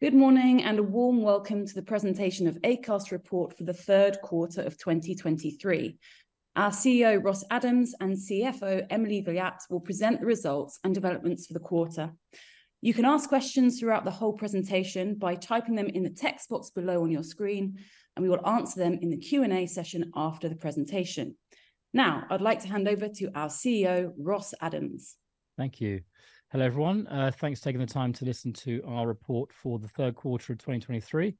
Good morning and a warm welcome to the presentation of Acast report for the third quarter of 2023. Our CEO, Ross Adams, and CFO, Emily Villatte, will present the results and developments for the quarter. You can ask questions throughout the whole presentation by typing them in the text box below on your screen, and we will answer them in the Q&A session after the presentation. Now, I'd like to hand over to our CEO, Ross Adams. Thank you. Hello, everyone. Uh, thanks for taking the time to listen to our report for the third quarter of 2023.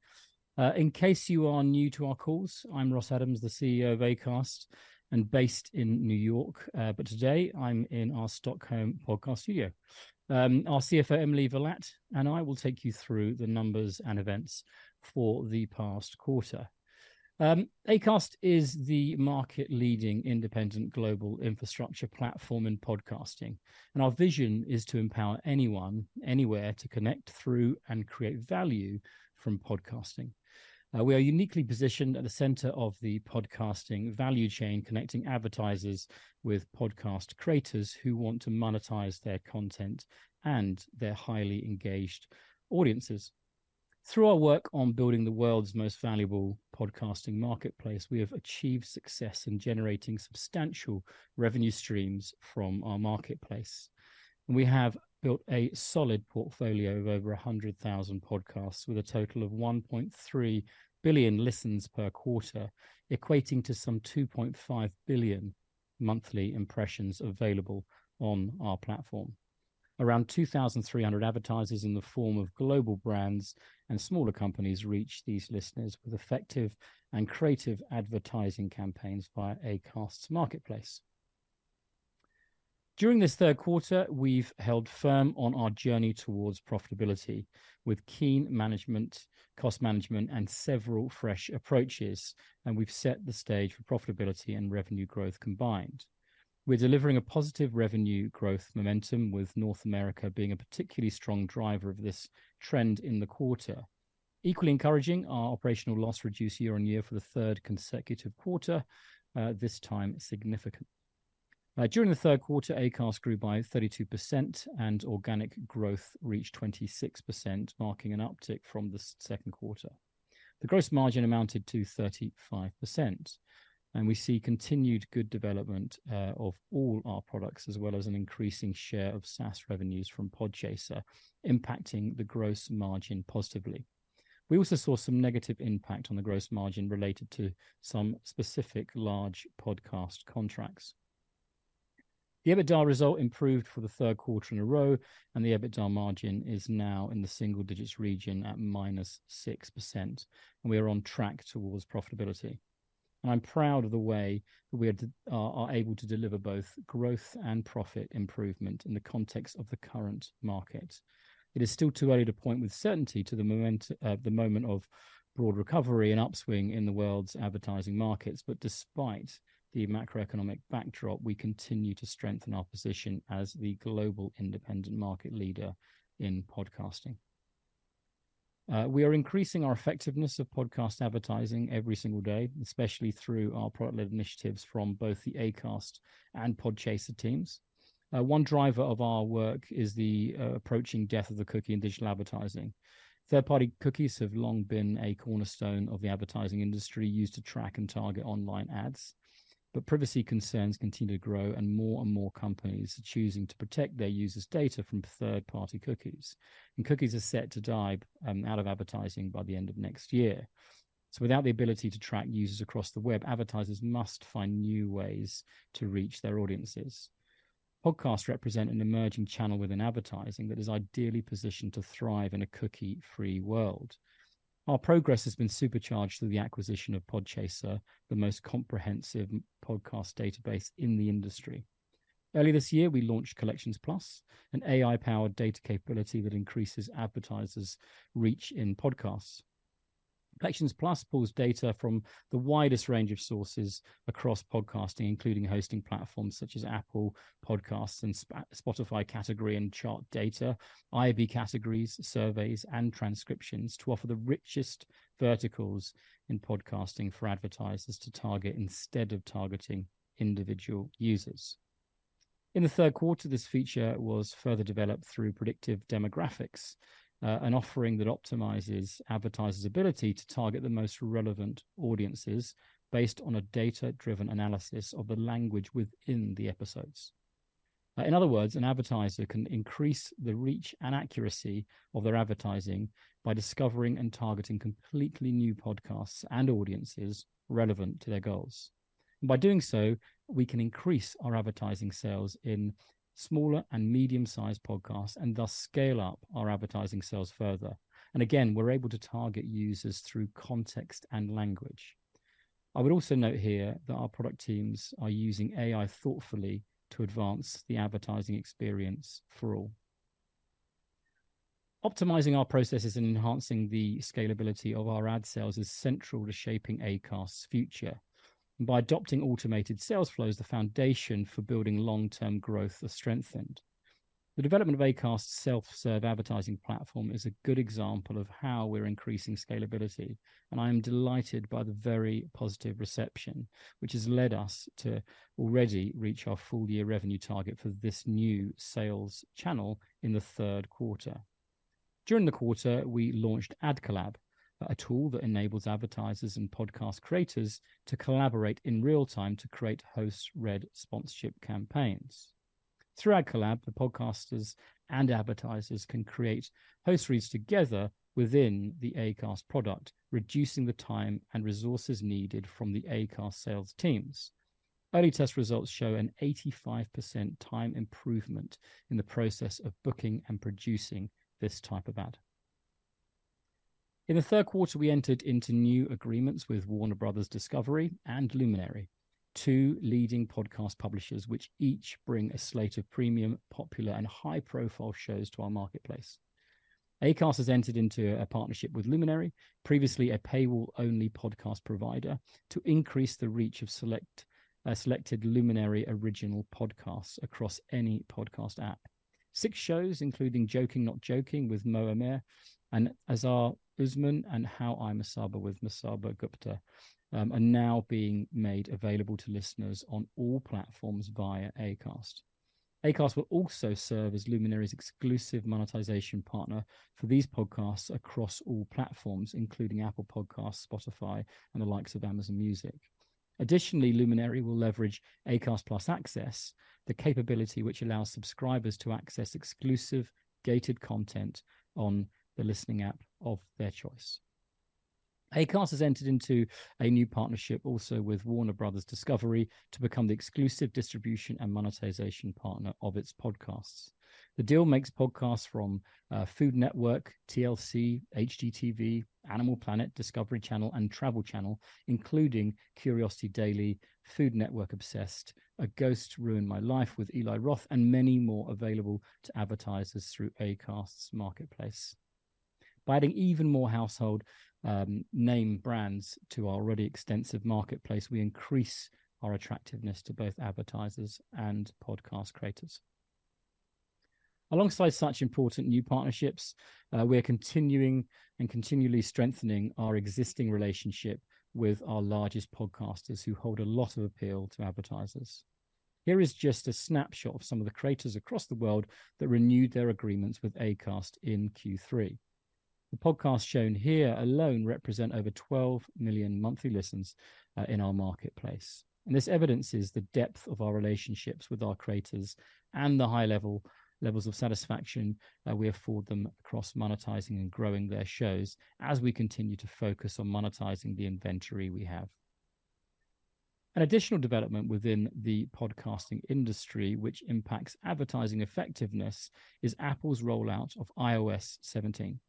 Uh, in case you are new to our calls, I'm Ross Adams, the CEO of Acast, and based in New York. Uh, but today I'm in our Stockholm podcast studio. Um, our CFO, Emily Villatte, and I will take you through the numbers and events for the past quarter. Um, Acast is the market-leading independent global infrastructure platform in podcasting, and our vision is to empower anyone, anywhere, to connect through and create value from podcasting. Uh, we are uniquely positioned at the center of the podcasting value chain, connecting advertisers with podcast creators who want to monetize their content and their highly engaged audiences. Through our work on building the world's most valuable podcasting marketplace, we have achieved success in generating substantial revenue streams from our marketplace. We have built a solid portfolio of over 100,000 podcasts, with a total of 1.3 billion listens per quarter, equating to some 2.5 billion monthly impressions available on our platform. Around 2,300 advertisers in the form of global brands and smaller companies reach these listeners with effective and creative advertising campaigns via Acast's marketplace. During this third quarter, we've held firm on our journey towards profitability, with keen management, cost management, and several fresh approaches, and we've set the stage for profitability and revenue growth combined. We're delivering a positive revenue growth momentum, with North America being a particularly strong driver of this trend in the quarter. Equally encouraging, our operational loss reduced year-on-year for the third consecutive quarter, uh, this time significant. Uh, during the third quarter, Acast grew by 32%, and organic growth reached 26%, marking an uptick from the second quarter. The gross margin amounted to 35%, and we see continued good development uh, of all our products, as well as an increasing share of SaaS revenues from Podchaser, impacting the gross margin positively. We also saw some negative impact on the gross margin related to some specific large podcast contracts. The EBITDA result improved for the third quarter in a row, and the EBITDA margin is now in the single digits region at -6%, and we are on track towards profitability. I'm proud of the way that we are able to deliver both growth and profit improvement in the context of the current market. It is still too early to point with certainty to uh, the moment of broad recovery and upswing in the world's advertising markets, but despite the macroeconomic backdrop, we continue to strengthen our position as the global independent market leader in podcasting. Uh, we are increasing our effectiveness of podcast advertising every single day, especially through our product-led initiatives from both the Acast and Podchaser teams. Uh, one driver of our work is the uh, approaching death of the cookie in digital advertising. Third-party cookies have long been a cornerstone of the advertising industry, used to track and target online ads. But privacy concerns continue to grow, and more and more companies are choosing to protect their users' data from third-party cookies. And cookies are set to die um, out of advertising by the end of next year. So without the ability to track users across the web, advertisers must find new ways to reach their audiences. Podcasts represent an emerging channel within advertising that is ideally positioned to thrive in a cookie-free world. Our progress has been supercharged through the acquisition of Podchaser, the most comprehensive podcast database in the industry. Early this year, we launched Collections+, an AI-powered data capability that increases advertisers' reach in podcasts. Collections+ pulls data from the widest range of sources across podcasting, including hosting platforms such as Apple Podcasts and Spotify category and chart data, IAB categories, surveys, and transcriptions to offer the richest verticals in podcasting for advertisers to target instead of targeting individual users. In the third quarter, this feature was further developed through predictive demographics, uh, an offering that optimizes advertisers' ability to target the most relevant audiences based on a data driven analysis of the language within the episodes. Uh, in other words, an advertiser can increase the reach and accuracy of their advertising by discovering and targeting completely new podcasts and audiences relevant to their goals. And by doing so, we can increase our advertising sales in smaller and medium sized podcasts and thus scale up our advertising sales further. And again, we're able to target users through context and language. I would also note here that our product teams are using AI thoughtfully to advance the advertising experience for all. Optimizing our processes and enhancing the scalability of our ad sales is central to shaping Acast's future. And by adopting automated sales flows, the foundation for building long term growth is strengthened. The development of Acast's self serve advertising platform is a good example of how we're increasing scalability. And I am delighted by the very positive reception, which has led us to already reach our full year revenue target for this new sales channel in the third quarter. During the quarter, we launched AdCollab, a tool that enables advertisers and podcast creators to collaborate in real time to create host read sponsorship campaigns. Through AdCollab, the podcasters and advertisers can create host reads together within the Acast product, reducing the time and resources needed from the Acast sales teams. Early test results show an 85% time improvement in the process of booking and producing this type of ad. In the third quarter, we entered into new agreements with Warner Brothers Discovery and Luminary two leading podcast publishers, which each bring a slate of premium, popular, and high profile shows to our marketplace. Acast has entered into a partnership with Luminary, previously a paywall only podcast provider, to increase the reach of select uh, selected Luminary original podcasts across any podcast app. Six shows, including Joking Not Joking with Mo Amer and Azhar Usman and How I Masaba with Masaba Gupta, um, are now being made available to listeners on all platforms via Acast. Acast will also serve as Luminary's exclusive monetization partner for these podcasts across all platforms, including Apple Podcasts, Spotify, and the likes of Amazon Music. Additionally, Luminary will leverage Acast Plus Access, the capability which allows subscribers to access exclusive gated content on the listening app of their choice. Acast has entered into a new partnership also with Warner Brothers Discovery to become the exclusive distribution and monetization partner of its podcasts. The deal makes podcasts from uh, Food Network, TLC, HGTV, Animal Planet, Discovery Channel, and Travel Channel, including Curiosity Daily, Food Network Obsessed, A Ghost Ruined My Life with Eli Roth, and many more available to advertisers through Acast's marketplace. By adding even more household um, name brands to our already extensive marketplace, we increase our attractiveness to both advertisers and podcast creators. Alongside such important new partnerships, uh, we're continuing and continually strengthening our existing relationship with our largest podcasters who hold a lot of appeal to advertisers. Here is just a snapshot of some of the creators across the world that renewed their agreements with ACAST in Q3. The podcasts shown here alone represent over 12 million monthly listens uh, in our marketplace. And this evidences the depth of our relationships with our creators and the high level levels of satisfaction uh, we afford them across monetizing and growing their shows as we continue to focus on monetizing the inventory we have. An additional development within the podcasting industry, which impacts advertising effectiveness, is Apple's rollout of iOS 17.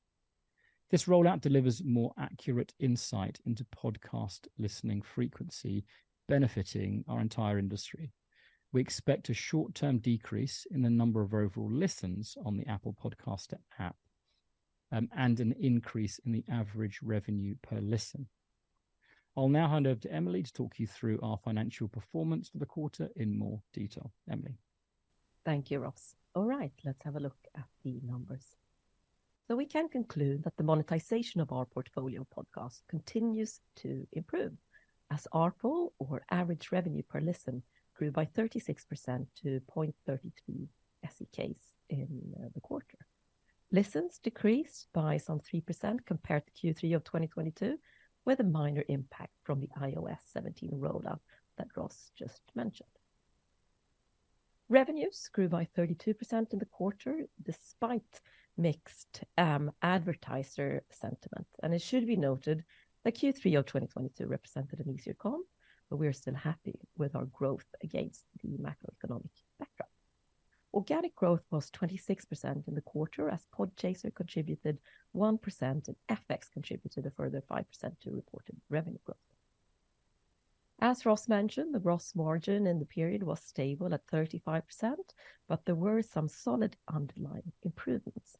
This rollout delivers more accurate insight into podcast listening frequency, benefiting our entire industry. We expect a short term decrease in the number of overall listens on the Apple Podcast app um, and an increase in the average revenue per listen. I'll now hand over to Emily to talk you through our financial performance for the quarter in more detail. Emily. Thank you, Ross. All right, let's have a look at the numbers. So we can conclude that the monetization of our portfolio podcasts continues to improve as ARPL, or average revenue per listen, grew by 36% to 0.33 SEKs in uh, the quarter. Listens decreased by some 3% compared to Q3 of 2022, with a minor impact from the iOS 17 rollout that Ross just mentioned. Revenues grew by 32% in the quarter, despite mixed um, advertiser sentiment. And it should be noted that Q3 of 2022 represented an easier comp, but we are still happy with our growth against the macroeconomic backdrop. Organic growth was 26% in the quarter, as Podchaser contributed 1%, and FX contributed a further 5% to reported revenue growth. As Ross mentioned, the gross margin in the period was stable at 35%, but there were some solid underlying improvements.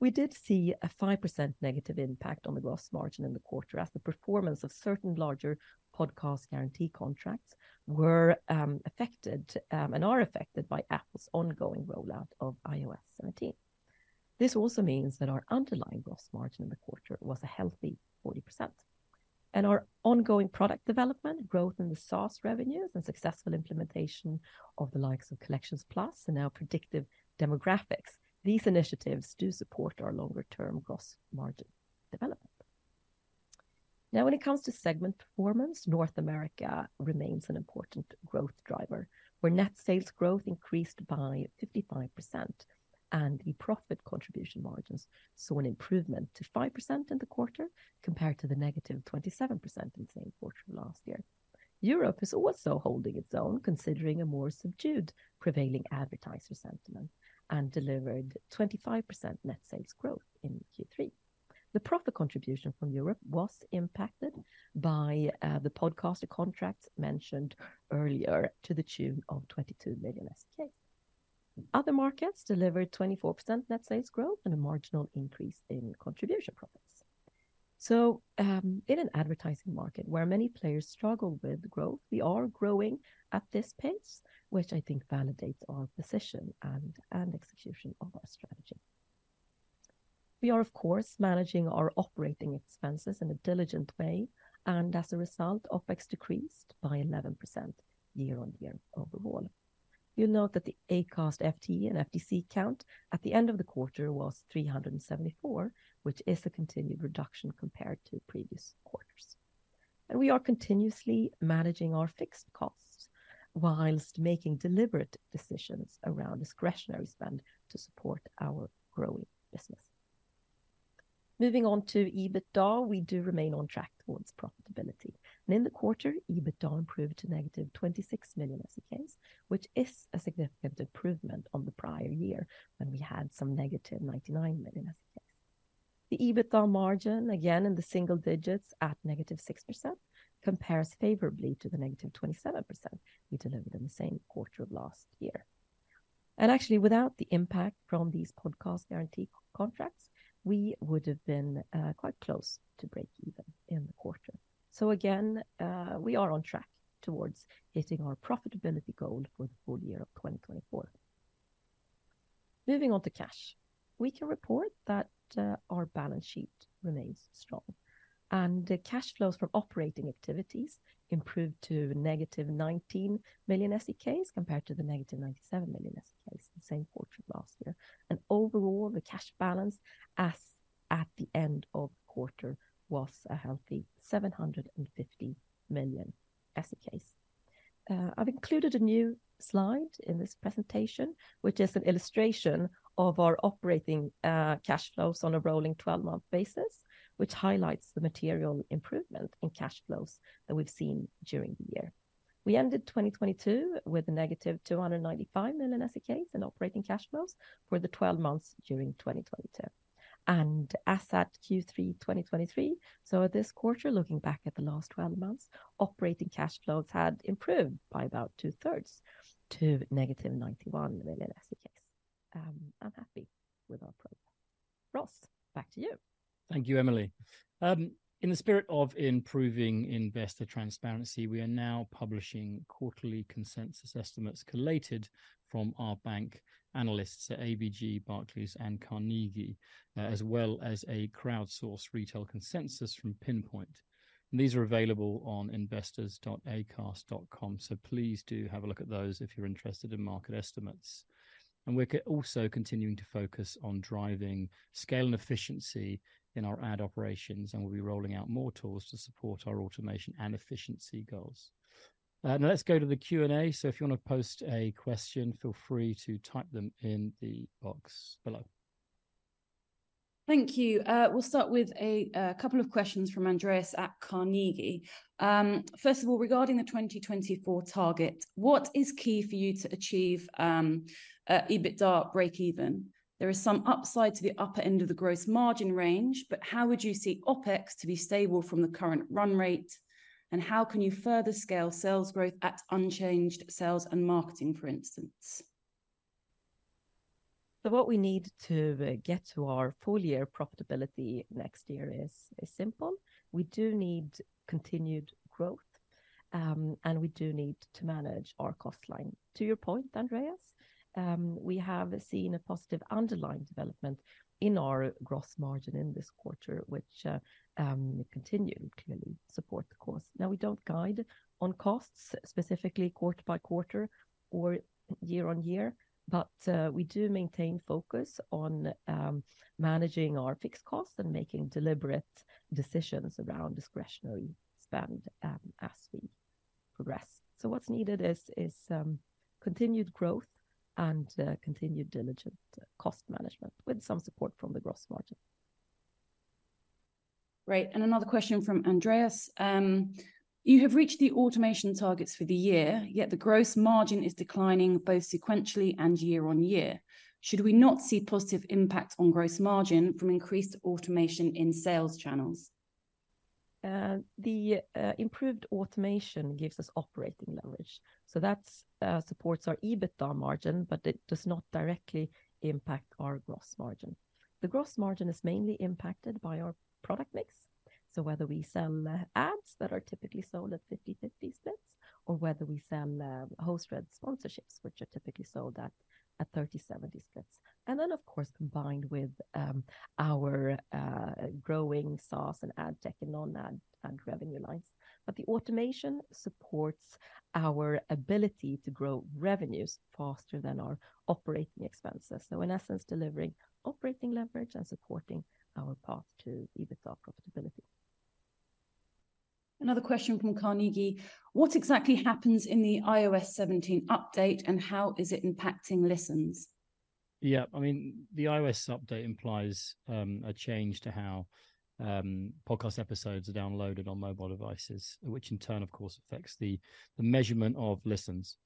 We did see a 5% negative impact on the gross margin in the quarter, as the performance of certain larger podcast guarantee contracts were um, affected um, and are affected by Apple's ongoing rollout of iOS 17. This also means that our underlying gross margin in the quarter was a healthy 40%. And our ongoing product development, growth in the SaaS revenues, and successful implementation of the likes of Collections Plus and now Predictive Demographics, these initiatives do support our longer-term gross margin development. Now, when it comes to segment performance, North America remains an important growth driver, where net sales growth increased by 55%, and the profit contribution margins saw an improvement to 5% in the quarter, compared to the negative 27% in the same quarter last year. Europe is also holding its own, considering a more subdued prevailing advertiser sentiment, and delivered 25% net sales growth in Q3. The profit contribution from Europe was impacted by uh, the podcaster contracts mentioned earlier to the tune of 22 million SEK. Other markets delivered 24% net sales growth and a marginal increase in contribution profits. So, um, in an advertising market where many players struggle with growth, we are growing at this pace, which I think validates our position and and execution of our strategy. We are, of course, managing our operating expenses in a diligent way, and as a result, OpEx decreased by 11% year-on-year overall. You'll note that the Acast FTE and FTC count at the end of the quarter was 374, which is a continued reduction compared to previous quarters. And we are continuously managing our fixed costs while making deliberate decisions around discretionary spend to support our growing business. Moving on to EBITDA, we do remain on track towards profitability. In the quarter, EBITDA improved to negative 26 million SEK, which is a significant improvement on the prior year, when we had some negative 99 million SEK. The EBITDA margin, again, in the single digits at negative 6%, compares favorably to the negative 27% we delivered in the same quarter of last year. And actually, without the impact from these podcast guarantee contracts, we would have been uh, quite close to break even in the quarter. So again, uh, we are on track towards hitting our profitability goal for the full year of 2024. Moving on to cash. We can report that uh, our balance sheet remains strong, and the cash flows from operating activities improved to negative 19 million SEK, compared to the negative 97 million SEK in the same quarter last year. And overall, the cash balance as at the end of the quarter was a healthy 750 million SEK. Uh, I've included a new slide in this presentation, which is an illustration of our operating uh, cash flows on a rolling 12-month basis, which highlights the material improvement in cash flows that we've seen during the year. We ended 2022 with a negative 295 million SEK in operating cash flows for the 12 months during 2022. As at Q3 2023, so this quarter, looking back at the last 12 months, operating cash flows had improved by about two-thirds to negative 91 million SEK. Um, I'm happy with our progress. Ross, back to you. Thank you, Emily. Um, in the spirit of improving investor transparency, we are now publishing quarterly consensus estimates collated from our bank analysts at ABG, Barclays, and Carnegie, uh, as well as a crowdsourced retail consensus from Pinpoint. These are available on investors.acast.com, so please do have a look at those if you're interested in market estimates. And we're also continuing to focus on driving scale and efficiency in our ad operations, and we'll be rolling out more tools to support our automation and efficiency goals. Uh, now let's go to the Q&A. So if you want to post a question, feel free to type them in the box below. Thank you. Uh, we'll start with a couple of questions from Andreas at Carnegie. Um, first of all, regarding the 2024 target, what is key for you to achieve um, uh, EBITDA breakeven? There is some upside to the upper end of the gross margin range, but how would you see OpEx to be stable from the current run rate? And how can you further scale sales growth at unchanged sales and marketing, for instance? So what we need to uh, get to our full year profitability next year is is simple. We do need continued growth, um, and we do need to manage our cost line. To your point, Andreas, Um, we have seen a positive underlying development in our gross margin in this quarter, which uh, um, continue to clearly support the cost. Now, we don't guide on costs, specifically quarter by quarter or year on year, but uh, we do maintain focus on um, managing our fixed costs and making deliberate decisions around discretionary spend, as we progress. So what's needed is continued growth and uh, continued diligent uh, cost management, with some support from the gross margin. Great. And another question from Andreas. Um, you have reached the automation targets for the year, yet the gross margin is declining both sequentially and year on year. Should we not see positive impact on gross margin from increased automation in sales channels? Uh, the uh, improved automation gives us operating leverage, so that uh, supports our EBITDA margin, but it does not directly impact our gross margin. The gross margin is mainly impacted by our product mix, so whether we sell ads that are typically sold at 50/50 splits, or whether we sell host-read sponsorships, which are typically sold at 30/70 splits. And then, of course, combined with um, our uh, growing SaaS and ad tech and non-ad revenue lines. But the automation supports our ability to grow revenues faster than our operating expenses. So in essence, delivering operating leverage and supporting our path to EBITDA profitability. Another question from Carnegie: What exactly happens in the iOS 17 update, and how is it impacting listens? Yeah, I mean, the iOS update implies um, a change to how um, podcast episodes are downloaded on mobile devices, which in turn, of course, affects the the measurement of listens.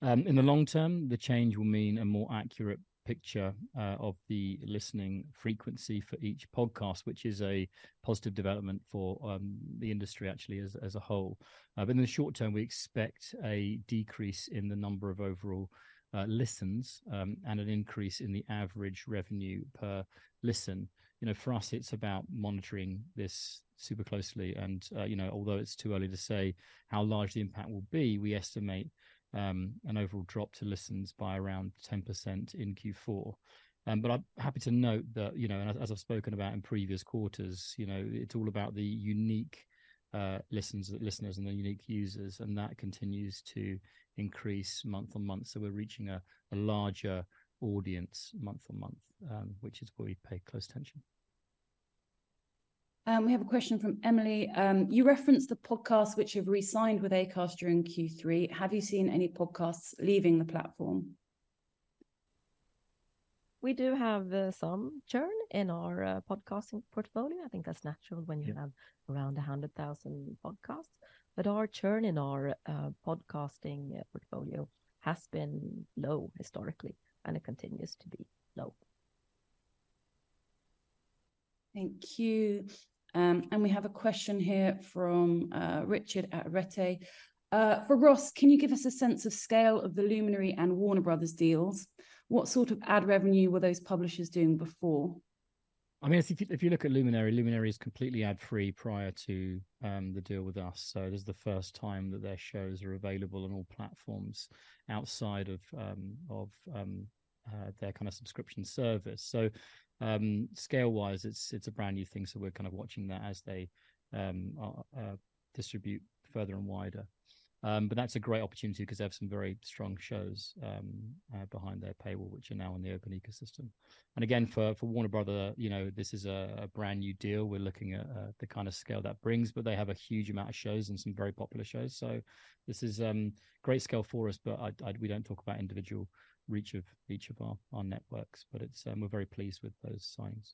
Um, in the long term, the change will mean a more accurate picture uh, of the listening frequency for each podcast, which is a positive development for um, the industry actually as as a whole. Uh, but in the short term, we expect a decrease in the number of overall uh, listens um, and an increase in the average revenue per listen. You know, for us, it's about monitoring this super closely, and you know, although it's too early to say how large the impact will be, we estimate Um, an overall drop to listens by around 10% in Q4. Um, but I'm happy to note that, you know, and as I've spoken about in previous quarters, you know, it's all about the unique uh, listeners and the unique users, and that continues to increase month on month. So we're reaching a larger audience month on month, um, which is where we pay close attention. Um, we have a question from Emily. Um, you referenced the podcasts which have re-signed with Acast during Q3. Have you seen any podcasts leaving the platform? We do have uh, some churn in our uh, podcasting portfolio. I think that's natural when you have around 100,000 podcasts. But our churn in our uh, podcasting portfolio has been low historically, and it continues to be low. Thank you. Um, and we have a question here from uh, Richard at Arete. Uh, for Ross, can you give us a sense of scale of the Luminary and Warner Brothers deals? What sort of ad revenue were those publishers doing before? I mean, if you look at Luminary, Luminary is completely ad-free prior to um, the deal with us. So this is the first time that their shows are available on all platforms outside of um, uh, their kind of subscription service. So, scale-wise, it's it's a brand new thing, so we're kind of watching that as they distribute further and wider. Um, but that's a great opportunity because they have some very strong shows um, uh, behind their paywall, which are now in the open ecosystem. And again, for for Warner Brother, you know, this is a, a brand new deal. We're looking at uh, the kind of scale that brings, but they have a huge amount of shows and some very popular shows. So this is um, great scale for us. But I, I, we don't talk about individual reach of each of our, our networks, but it's um, we're very pleased with those signings.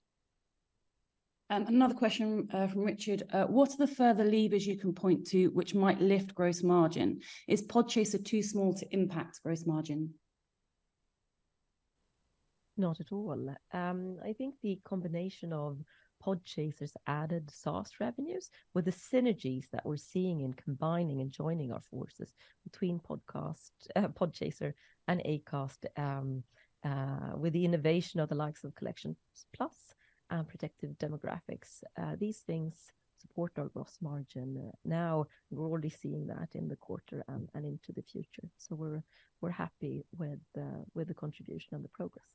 Um, another question uh, from Richard. Uh, what are the further levers you can point to which might lift gross margin? Is Podchaser too small to impact gross margin? Not at all. Um, I think the combination of Podchaser's added SaaS revenues with the synergies that we're seeing in combining and joining our forces between podcast, uh, Podchaser and Acast, um, uh, with the innovation of the likes of Collections Plus and predictive demographics. Uh, these things support our gross margin uh, now. We're already seeing that in the quarter and, and into the future. So we're we're happy with uh, with the contribution and the progress.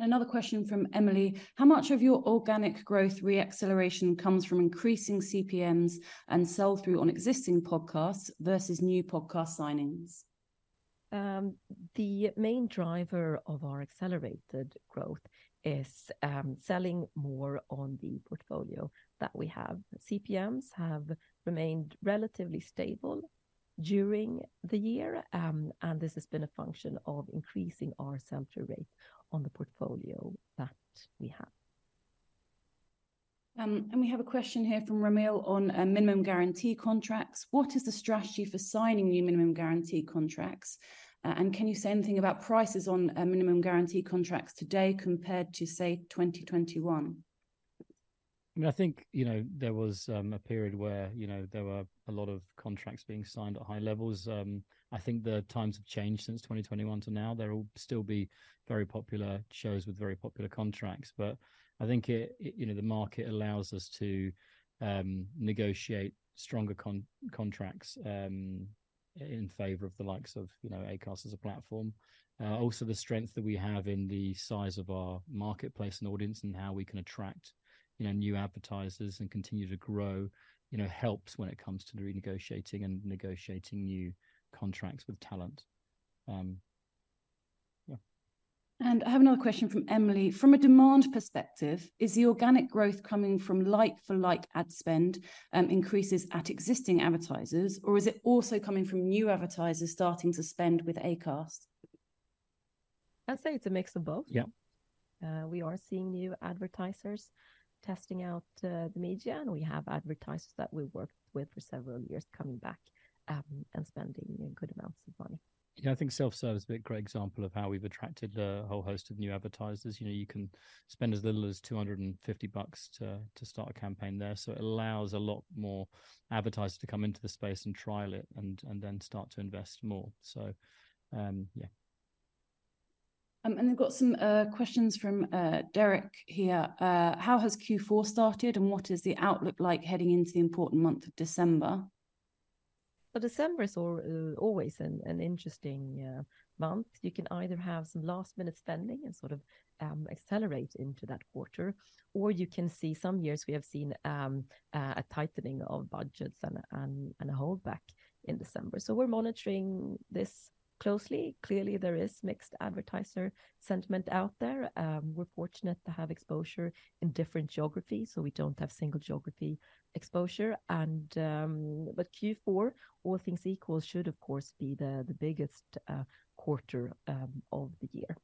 Another question from Emily. How much of your organic growth reacceleration comes from increasing CPMs and sell through on existing podcasts versus new podcast signings? Um, the main driver of our accelerated growth is um, selling more on the portfolio that we have. CPMs have remained relatively stable during the year, um, and this has been a function of increasing our sell-through rate on the portfolio that we have. Um, and we have a question here from Ramil on uh, minimum guarantee contracts. What is the strategy for signing new minimum guarantee contracts? Uh, and can you say anything about prices on uh, minimum guarantee contracts today compared to, say, 2021? I mean, I think you know there was um, a period where you know there were a lot of contracts being signed at high levels. Um, I think the times have changed since 2021 to now. There will still be very popular shows with very popular contracts, but I think it, it you know the market allows us to um, negotiate stronger con- contracts um, in favor of the likes of you know Acast as a platform. Uh, also, the strength that we have in the size of our marketplace and audience, and how we can attract you know new advertisers and continue to grow, you know, helps when it comes to renegotiating and negotiating new contracts with talent. Um, and I have another question from Emily. From a demand perspective, is the organic growth coming from like for like ad spend um, increases at existing advertisers, or is it also coming from new advertisers starting to spend with Acast? I'd say it's a mix of both. Yeah. Uh, we are seeing new advertisers testing out uh, the media, and we have advertisers that we worked with for several years coming back um, and spending good amounts of money. Yeah, I think self-serve is a great example of how we've attracted a whole host of new advertisers. You know, you can spend as little as 250 bucks to to start a campaign there, so it allows a lot more advertisers to come into the space and trial it, and and then start to invest more. So, um, yeah. Um, and they've got some uh, questions from uh, Derek here. Uh, how has Q4 started, and what is the outlook like heading into the important month of December? But December is all, uh, always an, an interesting uh, month. You can either have some last minute spending and sort of um, accelerate into that quarter, or you can see some years we have seen um, a tightening of budgets and, and, and a holdback in December. So we're monitoring this closely. Clearly, there is mixed advertiser sentiment out there. Um, we're fortunate to have exposure in different geographies, so we don't have single geography exposure. And um, but Q4, all things equal, should of course be the the biggest uh, quarter um, of the year.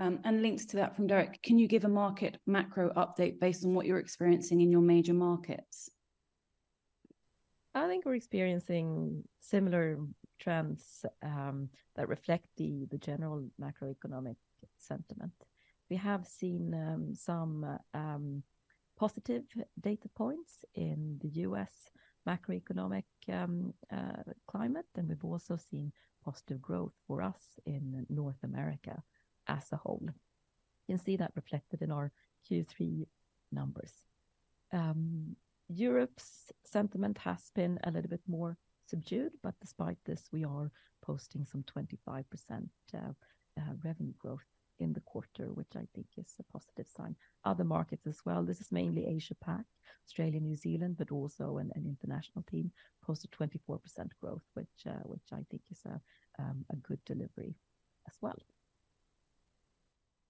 Um, and links to that from Derek, can you give a market macro update based on what you're experiencing in your major markets? I think we're experiencing similar trends um, that reflect the, the general macroeconomic sentiment. We have seen um, some um, positive data points in the US macroeconomic um, uh, climate, and we've also seen positive growth for us in North America as a whole. You can see that reflected in our Q3 numbers. Um, Europe's sentiment has been a little bit more subdued, but despite this, we are posting some 25% uh, uh, revenue growth in the quarter, which I think is a positive sign. Other markets as well. This is mainly Asia Pac, Australia, New Zealand, but also an international team posted 24% growth, which I think is a good delivery as well.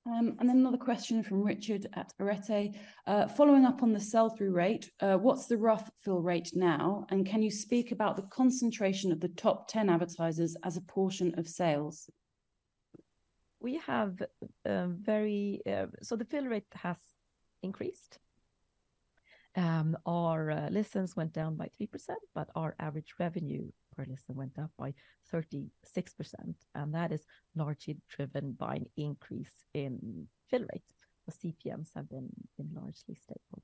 Um, and then another question from Richard at Arete. Uh, following up on the sell-through rate, uh, what's the rough fill rate now? And can you speak about the concentration of the top 10 advertisers as a portion of sales? We have um, very... Uh, so the fill rate has increased. Um, our listens went down by 3%, but our average revenue per listen went up by 36%, and that is largely driven by an increase in fill rates. The CPMs have been largely stable.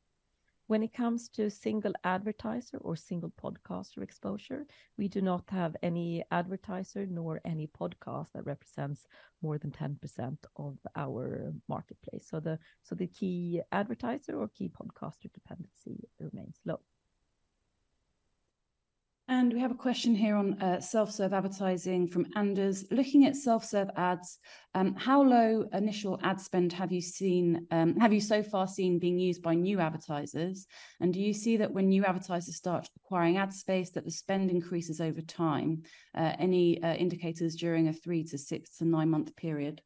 When it comes to single advertiser or single podcaster exposure, we do not have any advertiser nor any podcast that represents more than 10% of our marketplace. So the key advertiser or key podcaster dependency remains low. And we have a question here on uh, self-serve advertising from Anders. Looking at self-serve ads, um, how low initial ad spend have you seen, um, have you so far seen being used by new advertisers? And do you see that when new advertisers start acquiring ad space, that the spend increases over time? Uh, any uh, indicators during a 3- to 6- to 9-month period?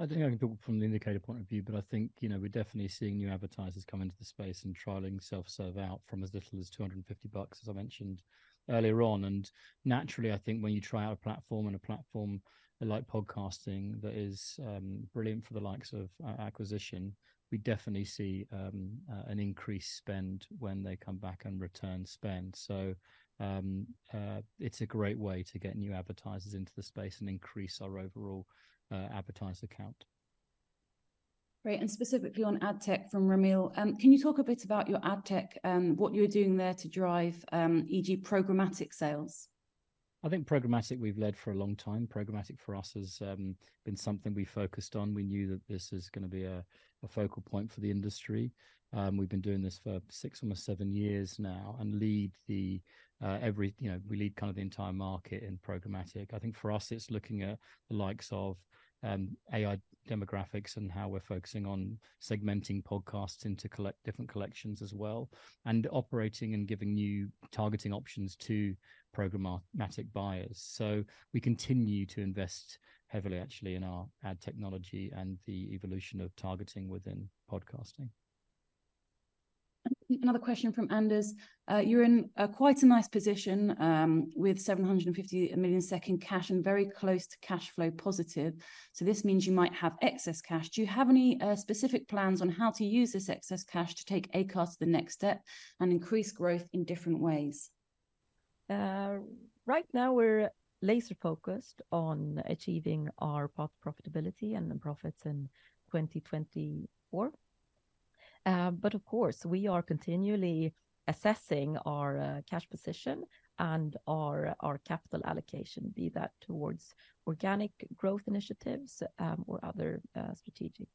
I think I can talk from the indicator point of view, but I think, you know, we're definitely seeing new advertisers come into the space and trialing self-serve out from as little as 250 bucks, as I mentioned earlier on. And naturally, I think when you try out a platform and a platform like podcasting, that is um, brilliant for the likes of uh, acquisition, we definitely see um, uh, an increased spend when they come back and return spend. So, um, uh, it's a great way to get new advertisers into the space and increase our overall Uh, advertiser count. Great, and specifically on ad tech from Ramil, um, can you talk a bit about your ad tech, and what you're doing there to drive, um, e.g., programmatic sales? I think programmatic, we've led for a long time. Programmatic for us has been something we focused on. We knew that this is gonna be a focal point for the industry. We've been doing this for six, almost seven years now, and lead the uh, every... You know, we lead kind of the entire market in programmatic. I think for us, it's looking at the likes of Um, AI demographics and how we're focusing on segmenting podcasts into collect different collections as well, and operating and giving new targeting options to programmatic buyers. So we continue to invest heavily, actually, in our ad technology and the evolution of targeting within podcasting. Another question from Anders. Uh, you're in uh, quite a nice position um, with 750 million in cash and very close to cash flow positive, so this means you might have excess cash. Do you have any uh, specific plans on how to use this excess cash to take Acast to the next step and increase growth in different ways? Right now, we're laser-focused on achieving our path profitability and profits in 2024. Uh, but of course, we are continually assessing our uh, cash position and our our capital allocation, be that towards organic growth initiatives um, or other uh, strategic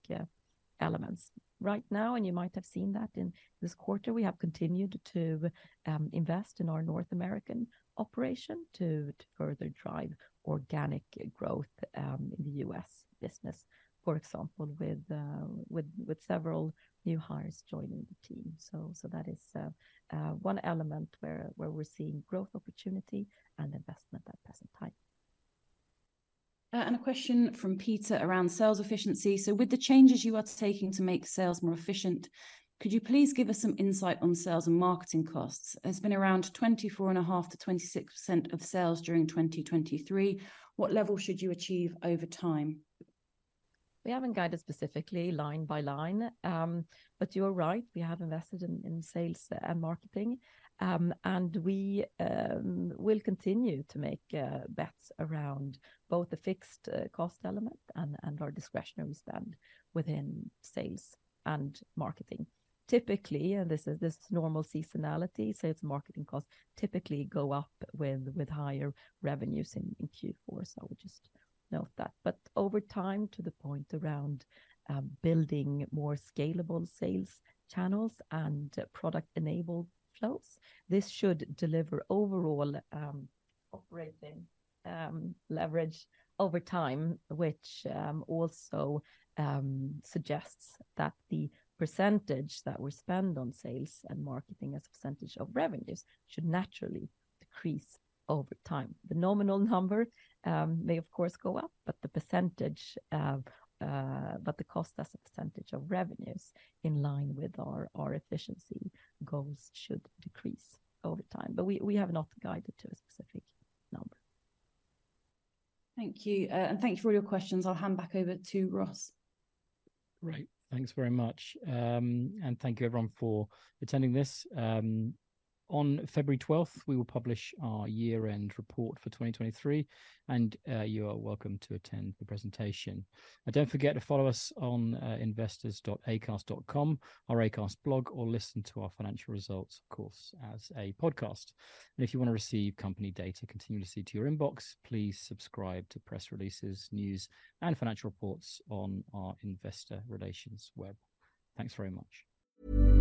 elements. Right now, and you might have seen that in this quarter, we have continued to um, invest in our North American operation to further drive organic growth um, in the U.S. business, for example, with with with several new hires joining the team. So that is uh, uh, one element where we're seeing growth opportunity and investment at present time. Uh, and a question from Peter around sales efficiency. So, with the changes you are taking to make sales more efficient, could you please give us some insight on sales and marketing costs? It's been around 24.5%-26% of sales during 2023. What level should you achieve over time? We haven't guided specifically line by line, um, but you're right, we have invested in sales and marketing. Um, and we um, will continue to make uh, bets around both the fixed uh, cost element and our discretionary spend within sales and marketing. Typically, and this is this normal seasonality, sales and marketing costs typically go up with higher revenues in Q4, so I would just note that. But over time, to the point around building more scalable sales channels and product-enabled flows, this should deliver overall operating leverage over time, which um, also um, suggests that the percentage that we spend on sales and marketing as a percentage of revenues should naturally decrease over time. The nominal number um, may, of course, go up, but the percentage, uh, uh, but the cost as a percentage of revenues in line with our, our efficiency goals should decrease over time. But we, we have not guided to a specific number. Thank you. Uh, and thank you for all your questions. I'll hand back over to Ross. Great. Thanks very much. Um, and thank you everyone for attending this. Um, on February 12th, we will publish our year end report for 2023, and uh, you are welcome to attend the presentation. And don't forget to follow us on uh, investors.acast.com, our Acast blog, or listen to our financial results, of course, as a podcast. And if you want to receive company data continuously to your inbox, please subscribe to press releases, news, and financial reports on our investor relations web. Thanks very much.